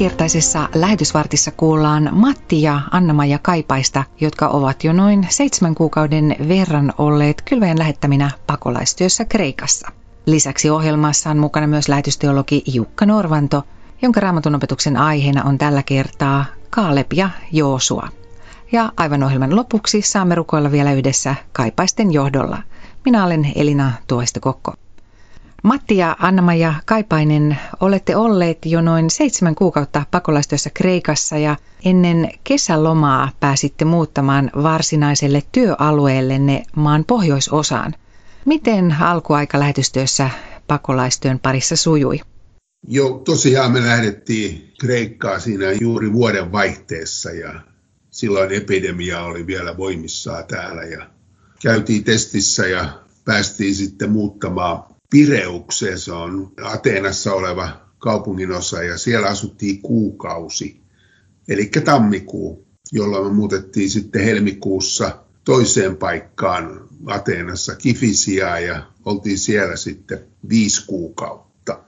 Tämänkertaisessa lähetysvartissa kuullaan Matti ja Anna-Maija Kaipaista, jotka ovat jo noin seitsemän kuukauden verran olleet kylväjän lähettäminä pakolaistyössä Kreikassa. Lisäksi ohjelmassa on mukana myös lähetysteologi Jukka Norvanto, jonka raamatun opetuksen aiheena on tällä kertaa Kaalep ja Joosua. Ja aivan ohjelman lopuksi saamme rukoilla vielä yhdessä Kaipaisten johdolla. Minä olen Elina Tuoistokokko. Matti ja Anna-Maja Kaipainen, olette olleet jo noin seitsemän kuukautta pakolaistyössä Kreikassa ja ennen kesälomaa pääsitte muuttamaan varsinaiselle työalueellenne maan pohjoisosaan. Miten alkuaika lähetystyössä pakolaistyön parissa sujui? Joo, tosiaan me lähdettiin Kreikkaa siinä juuri vuoden vaihteessa ja silloin epidemia oli vielä voimissaan täällä ja käytiin testissä ja päästiin sitten muuttamaan Pireukseen. Se on Ateenassa oleva kaupunginosa ja siellä asuttiin kuukausi, eli tammikuu, jolloin me muutettiin sitten helmikuussa toiseen paikkaan Ateenassa Kifisiaa ja oltiin siellä sitten viisi kuukautta.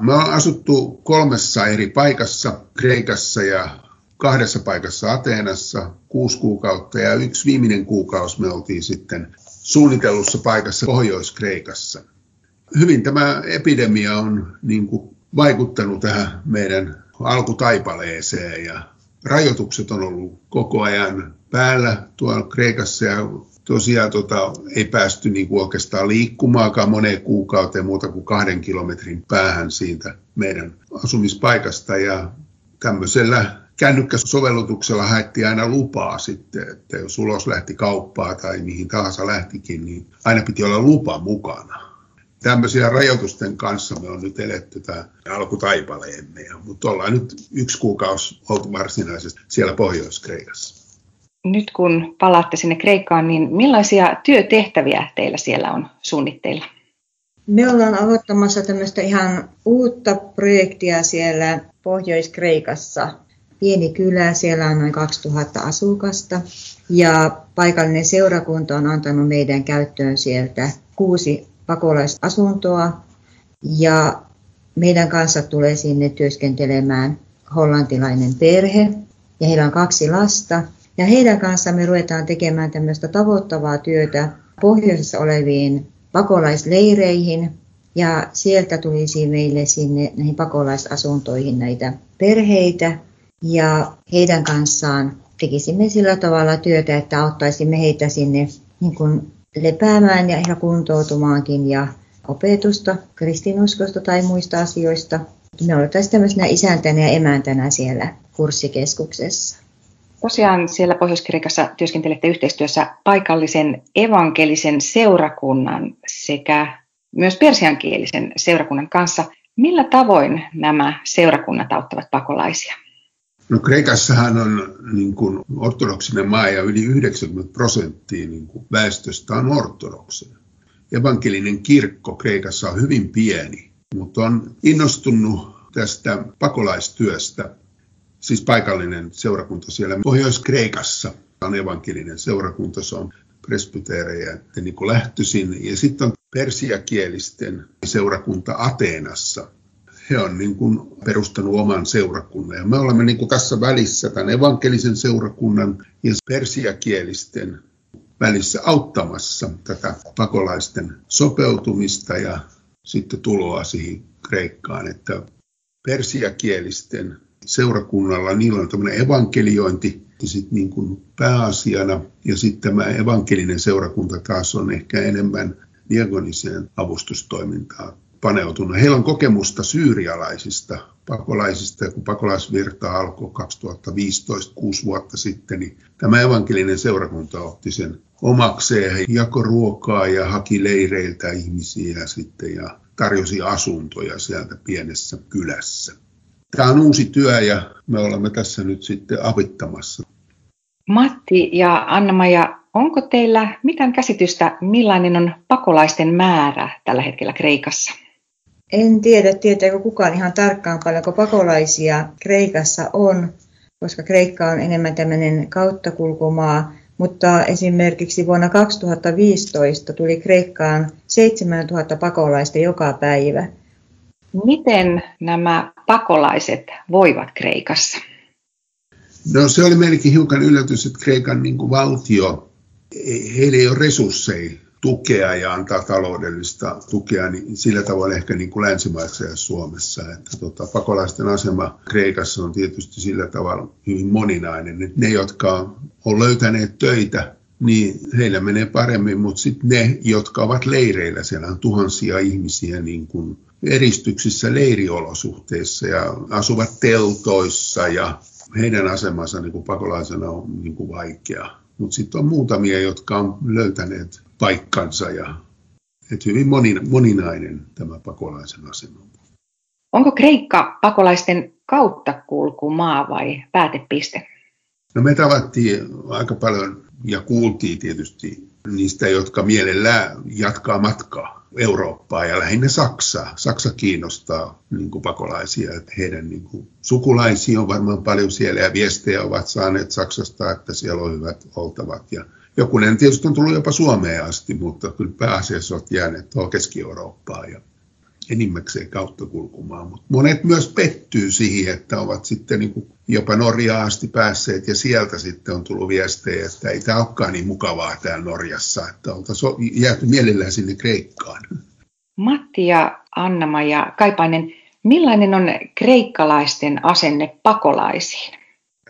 Me ollaan asuttu kolmessa eri paikassa, Kreikassa ja kahdessa paikassa Ateenassa kuusi kuukautta ja yksi viimeinen kuukausi me oltiin sitten suunnitellussa paikassa Pohjois-Kreikassa hyvin tämä epidemia on niin kuin vaikuttanut tähän meidän alkutaipaleeseen ja rajoitukset on ollut koko ajan päällä tuolla Kreikassa ja tosiaan tota, ei päästy niin kuin oikeastaan liikkumaakaan moneen kuukauteen muuta kuin kahden kilometrin päähän siitä meidän asumispaikasta ja tämmöisellä kännykkäsovellutuksella haettiin aina lupaa sitten, että jos ulos lähti kauppaa tai mihin tahansa lähtikin, niin aina piti olla lupa mukana tämmöisiä rajoitusten kanssa me on nyt eletty tämä alkutaipaleemme. Mutta ollaan nyt yksi kuukausi oltu varsinaisesti siellä Pohjois-Kreikassa. Nyt kun palaatte sinne Kreikkaan, niin millaisia työtehtäviä teillä siellä on suunnitteilla? Me ollaan aloittamassa tämmöistä ihan uutta projektia siellä Pohjois-Kreikassa. Pieni kylä, siellä on noin 2000 asukasta ja paikallinen seurakunta on antanut meidän käyttöön sieltä kuusi pakolaisasuntoa ja meidän kanssa tulee sinne työskentelemään hollantilainen perhe ja heillä on kaksi lasta. Ja heidän kanssa me ruvetaan tekemään tämmöistä tavoittavaa työtä pohjoisessa oleviin pakolaisleireihin ja sieltä tulisi meille sinne näihin pakolaisasuntoihin näitä perheitä ja heidän kanssaan tekisimme sillä tavalla työtä, että auttaisimme heitä sinne niin kuin lepäämään ja ihan kuntoutumaankin ja opetusta kristinuskosta tai muista asioista. Me oltaisiin tämmöisenä isäntänä ja emäntänä siellä kurssikeskuksessa. Tosiaan siellä pohjois työskentelette yhteistyössä paikallisen evankelisen seurakunnan sekä myös persiankielisen seurakunnan kanssa. Millä tavoin nämä seurakunnat auttavat pakolaisia? No Kreikassahan on niin kuin ortodoksinen maa ja yli 90 prosenttia niin kuin väestöstä on ortodokseja. Evankelinen kirkko Kreikassa on hyvin pieni, mutta on innostunut tästä pakolaistyöstä. Siis paikallinen seurakunta siellä Pohjois-Kreikassa on evankelinen seurakunta, se on presbyteerejä niin lähtöisin. Ja sitten on persiakielisten seurakunta Ateenassa, he on niin kuin perustanut oman seurakunnan. Ja me olemme niin kuin tässä välissä tämän evankelisen seurakunnan ja persiakielisten välissä auttamassa tätä pakolaisten sopeutumista ja sitten tuloa siihen Kreikkaan, että persiakielisten seurakunnalla, niillä on tämmöinen evankeliointi sit niin kuin pääasiana, ja sitten tämä evankelinen seurakunta taas on ehkä enemmän diagoniseen avustustoimintaan paneutunut. Heillä on kokemusta syyrialaisista pakolaisista, kun pakolaisvirta alkoi 2015, kuusi vuotta sitten, niin tämä evankelinen seurakunta otti sen omakseen. He jako ruokaa ja haki leireiltä ihmisiä sitten ja tarjosi asuntoja sieltä pienessä kylässä. Tämä on uusi työ ja me olemme tässä nyt sitten avittamassa. Matti ja Anna-Maja, onko teillä mitään käsitystä, millainen on pakolaisten määrä tällä hetkellä Kreikassa? En tiedä, tietääkö kukaan ihan tarkkaan paljonko pakolaisia Kreikassa on, koska Kreikka on enemmän tämmöinen kauttakulkumaa, mutta esimerkiksi vuonna 2015 tuli Kreikkaan 7000 pakolaista joka päivä. Miten nämä pakolaiset voivat Kreikassa? No se oli meillekin hiukan yllätys, että Kreikan niin kuin valtio, heillä ei ole resursseja tukea ja antaa taloudellista tukea niin sillä tavalla ehkä niin kuin länsimaissa ja Suomessa. Että tota, pakolaisten asema Kreikassa on tietysti sillä tavalla hyvin moninainen. Että ne, jotka on löytäneet töitä, niin heillä menee paremmin, mutta sitten ne, jotka ovat leireillä, siellä on tuhansia ihmisiä niin kuin eristyksissä leiriolosuhteissa ja asuvat teltoissa ja heidän asemansa niin kuin pakolaisena on niin kuin vaikea. Mutta sitten on muutamia, jotka on löytäneet paikkansa ja että hyvin moninainen tämä pakolaisen asema. Onko Kreikka pakolaisten kautta maa vai päätepiste? No me tavattiin aika paljon ja kuultiin tietysti niistä, jotka mielellään jatkaa matkaa Eurooppaa ja lähinnä Saksaa. Saksa kiinnostaa niin kuin pakolaisia, että heidän niin kuin, sukulaisia on varmaan paljon siellä ja viestejä ovat saaneet Saksasta, että siellä on hyvät oltavat. Ja jokunen tietysti on tullut jopa Suomeen asti, mutta kyllä pääasiassa olet jääneet tuohon Keski-Eurooppaan ja enimmäkseen kautta kulkumaan. Mutta monet myös pettyy siihen, että ovat sitten niin kuin jopa Norjaa asti päässeet ja sieltä sitten on tullut viestejä, että ei tämä olekaan niin mukavaa täällä Norjassa, että oltaisiin jääty mielellään sinne Kreikkaan. Matti ja anna ja Kaipainen, millainen on kreikkalaisten asenne pakolaisiin?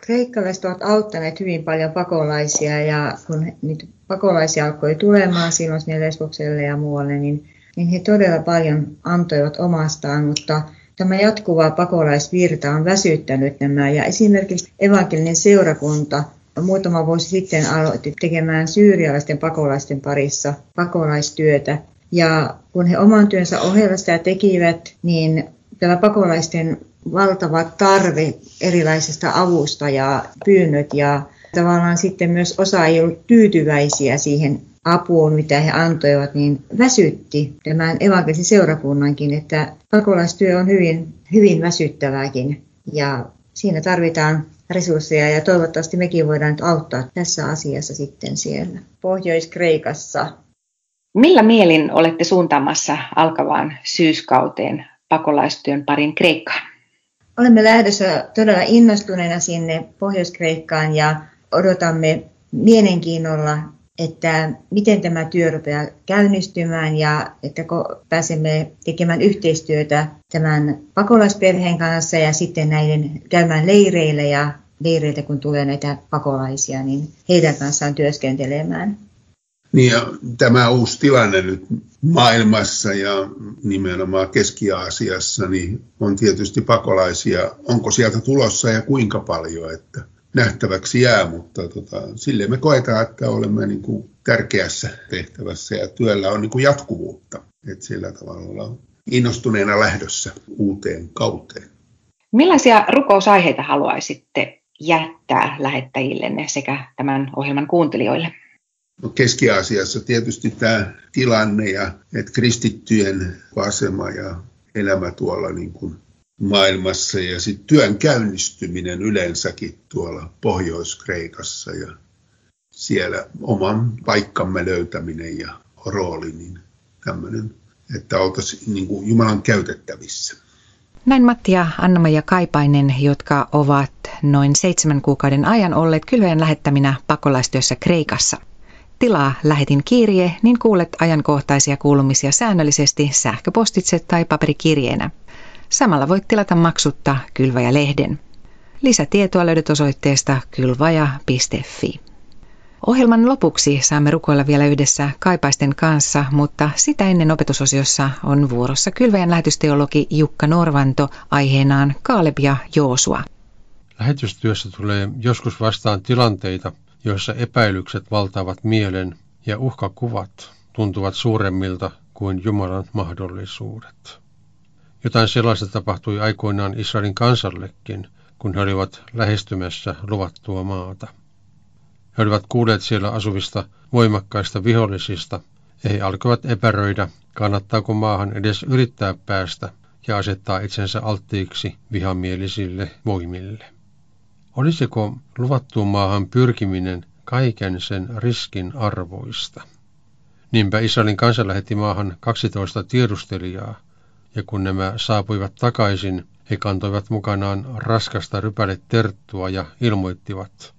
Kreikkalaiset ovat auttaneet hyvin paljon pakolaisia ja kun niitä pakolaisia alkoi tulemaan silloin Lesbokselle ja muualle, niin, niin he todella paljon antoivat omastaan, mutta tämä jatkuva pakolaisvirta on väsyttänyt nämä ja esimerkiksi evankelinen seurakunta muutama vuosi sitten aloitti tekemään syyrialaisten pakolaisten parissa pakolaistyötä. Ja kun he oman työnsä ohella sitä tekivät, niin tämä pakolaisten valtava tarve erilaisesta avusta ja pyynnöt ja tavallaan sitten myös osa ei ollut tyytyväisiä siihen apuun, mitä he antoivat, niin väsytti tämän evankelisen seurakunnankin, että pakolaistyö on hyvin, hyvin väsyttävääkin ja siinä tarvitaan resursseja ja toivottavasti mekin voidaan nyt auttaa tässä asiassa sitten siellä Pohjois-Kreikassa. Millä mielin olette suuntaamassa alkavaan syyskauteen pakolaistyön parin Kreikkaan? Olemme lähdössä todella innostuneena sinne Pohjois-Kreikkaan ja odotamme mielenkiinnolla, että miten tämä työ rupeaa käynnistymään ja että pääsemme tekemään yhteistyötä tämän pakolaisperheen kanssa ja sitten näiden käymään leireillä ja leireiltä kun tulee näitä pakolaisia, niin heidän kanssaan työskentelemään. Niin ja tämä uusi tilanne nyt maailmassa ja nimenomaan Keski-Aasiassa, niin on tietysti pakolaisia. Onko sieltä tulossa ja kuinka paljon, että nähtäväksi jää, mutta tota, sille me koetaan, että olemme niin kuin tärkeässä tehtävässä ja työllä on niin kuin jatkuvuutta. Että sillä tavalla ollaan innostuneena lähdössä uuteen kauteen. Millaisia rukousaiheita haluaisitte jättää lähettäjillenne sekä tämän ohjelman kuuntelijoille? No Keski-Aasiassa tietysti tämä tilanne ja että kristittyjen asema ja elämä tuolla niin kuin maailmassa ja sitten työn käynnistyminen yleensäkin tuolla Pohjois-Kreikassa ja siellä oman paikkamme löytäminen ja rooli, niin tämmöinen, että oltaisiin niin kuin Jumalan käytettävissä. Näin Matti ja Anna-Maija Kaipainen, jotka ovat noin seitsemän kuukauden ajan olleet kylväjän lähettäminä pakolaistyössä Kreikassa. Tilaa lähetin kirje, niin kuulet ajankohtaisia kuulumisia säännöllisesti sähköpostitse tai paperikirjeenä. Samalla voit tilata maksutta Kylväjä-lehden. Lisätietoa löydät osoitteesta kylvaja.fi. Ohjelman lopuksi saamme rukoilla vielä yhdessä kaipaisten kanssa, mutta sitä ennen opetusosiossa on vuorossa Kylväjän lähetysteologi Jukka Norvanto aiheenaan Kaaleb ja Joosua. Lähetystyössä tulee joskus vastaan tilanteita, joissa epäilykset valtaavat mielen ja uhkakuvat tuntuvat suuremmilta kuin Jumalan mahdollisuudet. Jotain sellaista tapahtui aikoinaan Israelin kansallekin, kun he olivat lähestymässä luvattua maata. He olivat kuulleet siellä asuvista voimakkaista vihollisista, ja he alkoivat epäröidä, kannattaako maahan edes yrittää päästä ja asettaa itsensä alttiiksi vihamielisille voimille. Olisiko luvattuun maahan pyrkiminen kaiken sen riskin arvoista? Niinpä Israelin kansa lähetti maahan 12 tiedustelijaa, ja kun nämä saapuivat takaisin, He kantoivat mukanaan raskasta terttua ja ilmoittivat,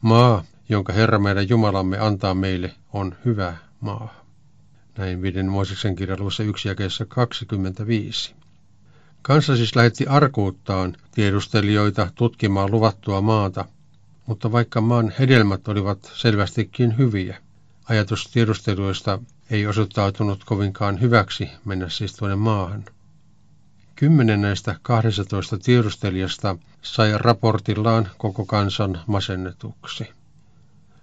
maa, jonka Herra meidän Jumalamme antaa meille, on hyvä maa. Näin viiden Mooseksen kirjaluvussa 1 jakeessa 25. Kansa siis lähetti arkuuttaan tiedustelijoita tutkimaan luvattua maata, mutta vaikka maan hedelmät olivat selvästikin hyviä, ajatus tiedusteluista ei osoittautunut kovinkaan hyväksi mennä siis tuonne maahan. Kymmenen näistä 12 tiedustelijasta sai raportillaan koko kansan masennetuksi.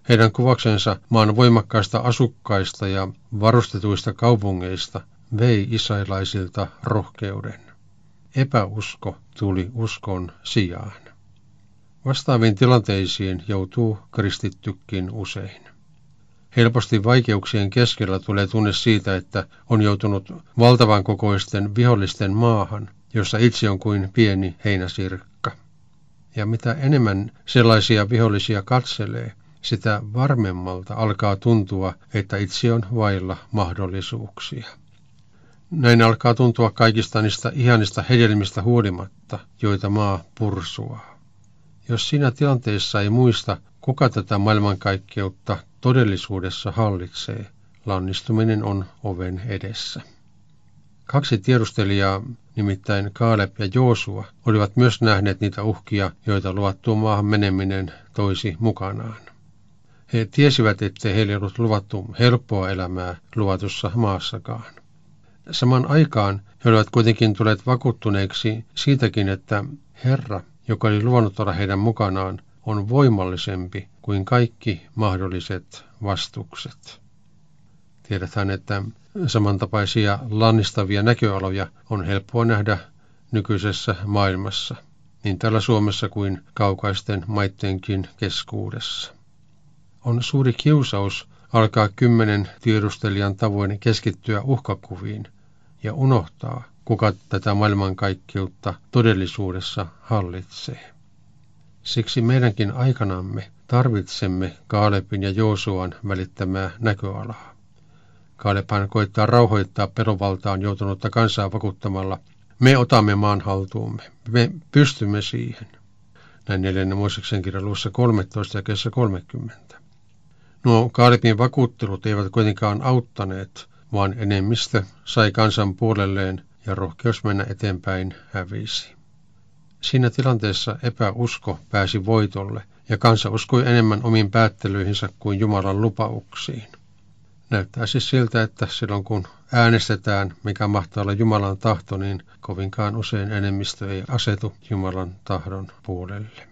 Heidän kuvauksensa maan voimakkaista asukkaista ja varustetuista kaupungeista vei israelaisilta rohkeuden. Epäusko tuli uskon sijaan. Vastaaviin tilanteisiin joutuu kristittykin usein. Helposti vaikeuksien keskellä tulee tunne siitä, että on joutunut valtavan kokoisten vihollisten maahan, jossa itse on kuin pieni heinäsirkka. Ja mitä enemmän sellaisia vihollisia katselee, sitä varmemmalta alkaa tuntua, että itse on vailla mahdollisuuksia. Näin alkaa tuntua kaikista niistä ihanista hedelmistä huolimatta, joita maa pursuaa. Jos siinä tilanteessa ei muista, kuka tätä maailmankaikkeutta todellisuudessa hallitsee, lannistuminen on oven edessä. Kaksi tiedustelijaa, nimittäin Kaaleb ja Joosua, olivat myös nähneet niitä uhkia, joita luvattuun maahan meneminen toisi mukanaan. He tiesivät, ettei heille ollut luvattu helppoa elämää luvatussa maassakaan. Saman aikaan he olivat kuitenkin tulleet vakuuttuneeksi siitäkin, että Herra, joka oli luvannut olla heidän mukanaan, on voimallisempi kuin kaikki mahdolliset vastukset. Tiedetään, että samantapaisia lannistavia näköaloja on helppoa nähdä nykyisessä maailmassa, niin täällä Suomessa kuin kaukaisten maittenkin keskuudessa. On suuri kiusaus alkaa kymmenen tiedustelijan tavoin keskittyä uhkakuviin ja unohtaa, kuka tätä maailmankaikkeutta todellisuudessa hallitsee. Siksi meidänkin aikanamme tarvitsemme Kaalepin ja Joosuan välittämää näköalaa. Kaalephan koittaa rauhoittaa perovaltaan joutunutta kansaa vakuuttamalla, me otamme maan haltuumme, me pystymme siihen. Näin neljännen Mooseksen kirjaluussa 13 ja kesä 30. Nuo Kaalepin vakuuttelut eivät kuitenkaan auttaneet, vaan enemmistö sai kansan puolelleen ja rohkeus mennä eteenpäin hävisi. Siinä tilanteessa epäusko pääsi voitolle ja kansa uskoi enemmän omiin päättelyihinsä kuin Jumalan lupauksiin. Näyttää siis siltä, että silloin kun äänestetään, mikä mahtaa olla Jumalan tahto, niin kovinkaan usein enemmistö ei asetu Jumalan tahdon puolelle.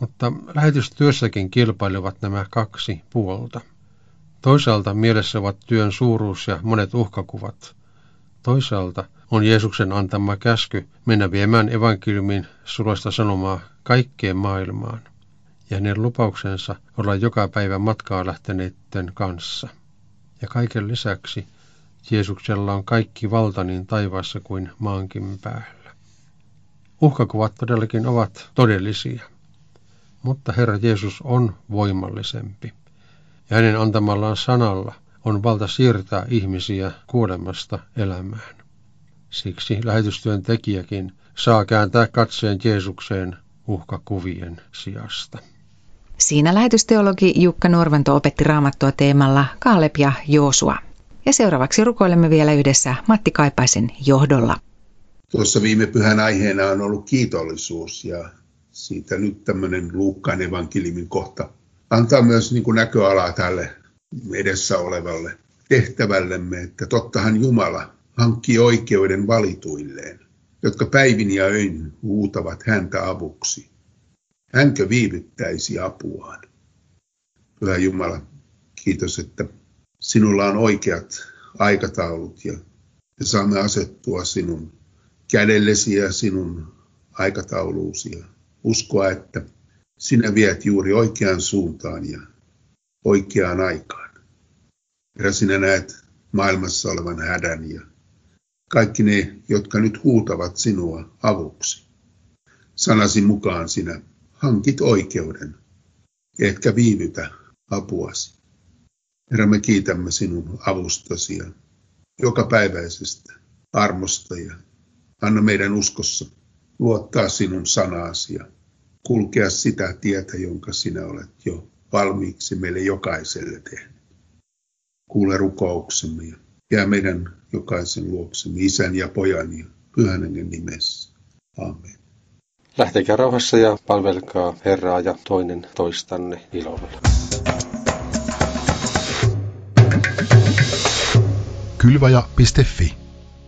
Mutta lähetystyössäkin kilpailevat nämä kaksi puolta. Toisaalta mielessä ovat työn suuruus ja monet uhkakuvat. Toisaalta on Jeesuksen antama käsky mennä viemään evankeliumin suloista sanomaa kaikkeen maailmaan ja hänen lupauksensa olla joka päivä matkaa lähteneiden kanssa. Ja kaiken lisäksi Jeesuksella on kaikki valta niin taivaassa kuin maankin päällä. Uhkakuvat todellakin ovat todellisia, mutta Herra Jeesus on voimallisempi ja hänen antamallaan sanalla on valta siirtää ihmisiä kuolemasta elämään. Siksi lähetystyön tekijäkin saa kääntää katseen Jeesukseen uhkakuvien sijasta. Siinä lähetysteologi Jukka Norvanto opetti raamattua teemalla Kaalep ja Joosua. Ja seuraavaksi rukoilemme vielä yhdessä Matti Kaipaisen johdolla. Tuossa viime pyhän aiheena on ollut kiitollisuus ja siitä nyt tämmöinen Luukkaan evankeliumin kohta antaa myös niin kuin näköalaa tälle edessä olevalle tehtävällemme, että tottahan Jumala hankki oikeuden valituilleen, jotka päivin ja öin huutavat häntä avuksi. Hänkö viivyttäisi apuaan? Hyvä Jumala, kiitos, että sinulla on oikeat aikataulut ja me saamme asettua sinun kädellesi ja sinun aikatauluusi ja uskoa, että sinä viet juuri oikeaan suuntaan ja oikeaan aikaan. Herra, sinä näet maailmassa olevan hädän ja kaikki ne, jotka nyt huutavat sinua avuksi. Sanasi mukaan sinä hankit oikeuden, etkä viivytä apuasi. Herra, me kiitämme sinun avustasi ja jokapäiväisestä armosta ja anna meidän uskossa luottaa sinun sanasi ja kulkea sitä tietä, jonka sinä olet jo valmiiksi meille jokaiselle tehnyt. Kuule rukouksemme ja jää meidän jokaisen luoksemme isän ja pojan ja pyhän nimessä. Amen. Lähtekää rauhassa ja palvelkaa Herraa ja toinen toistanne ilolla. Kylvaja.fi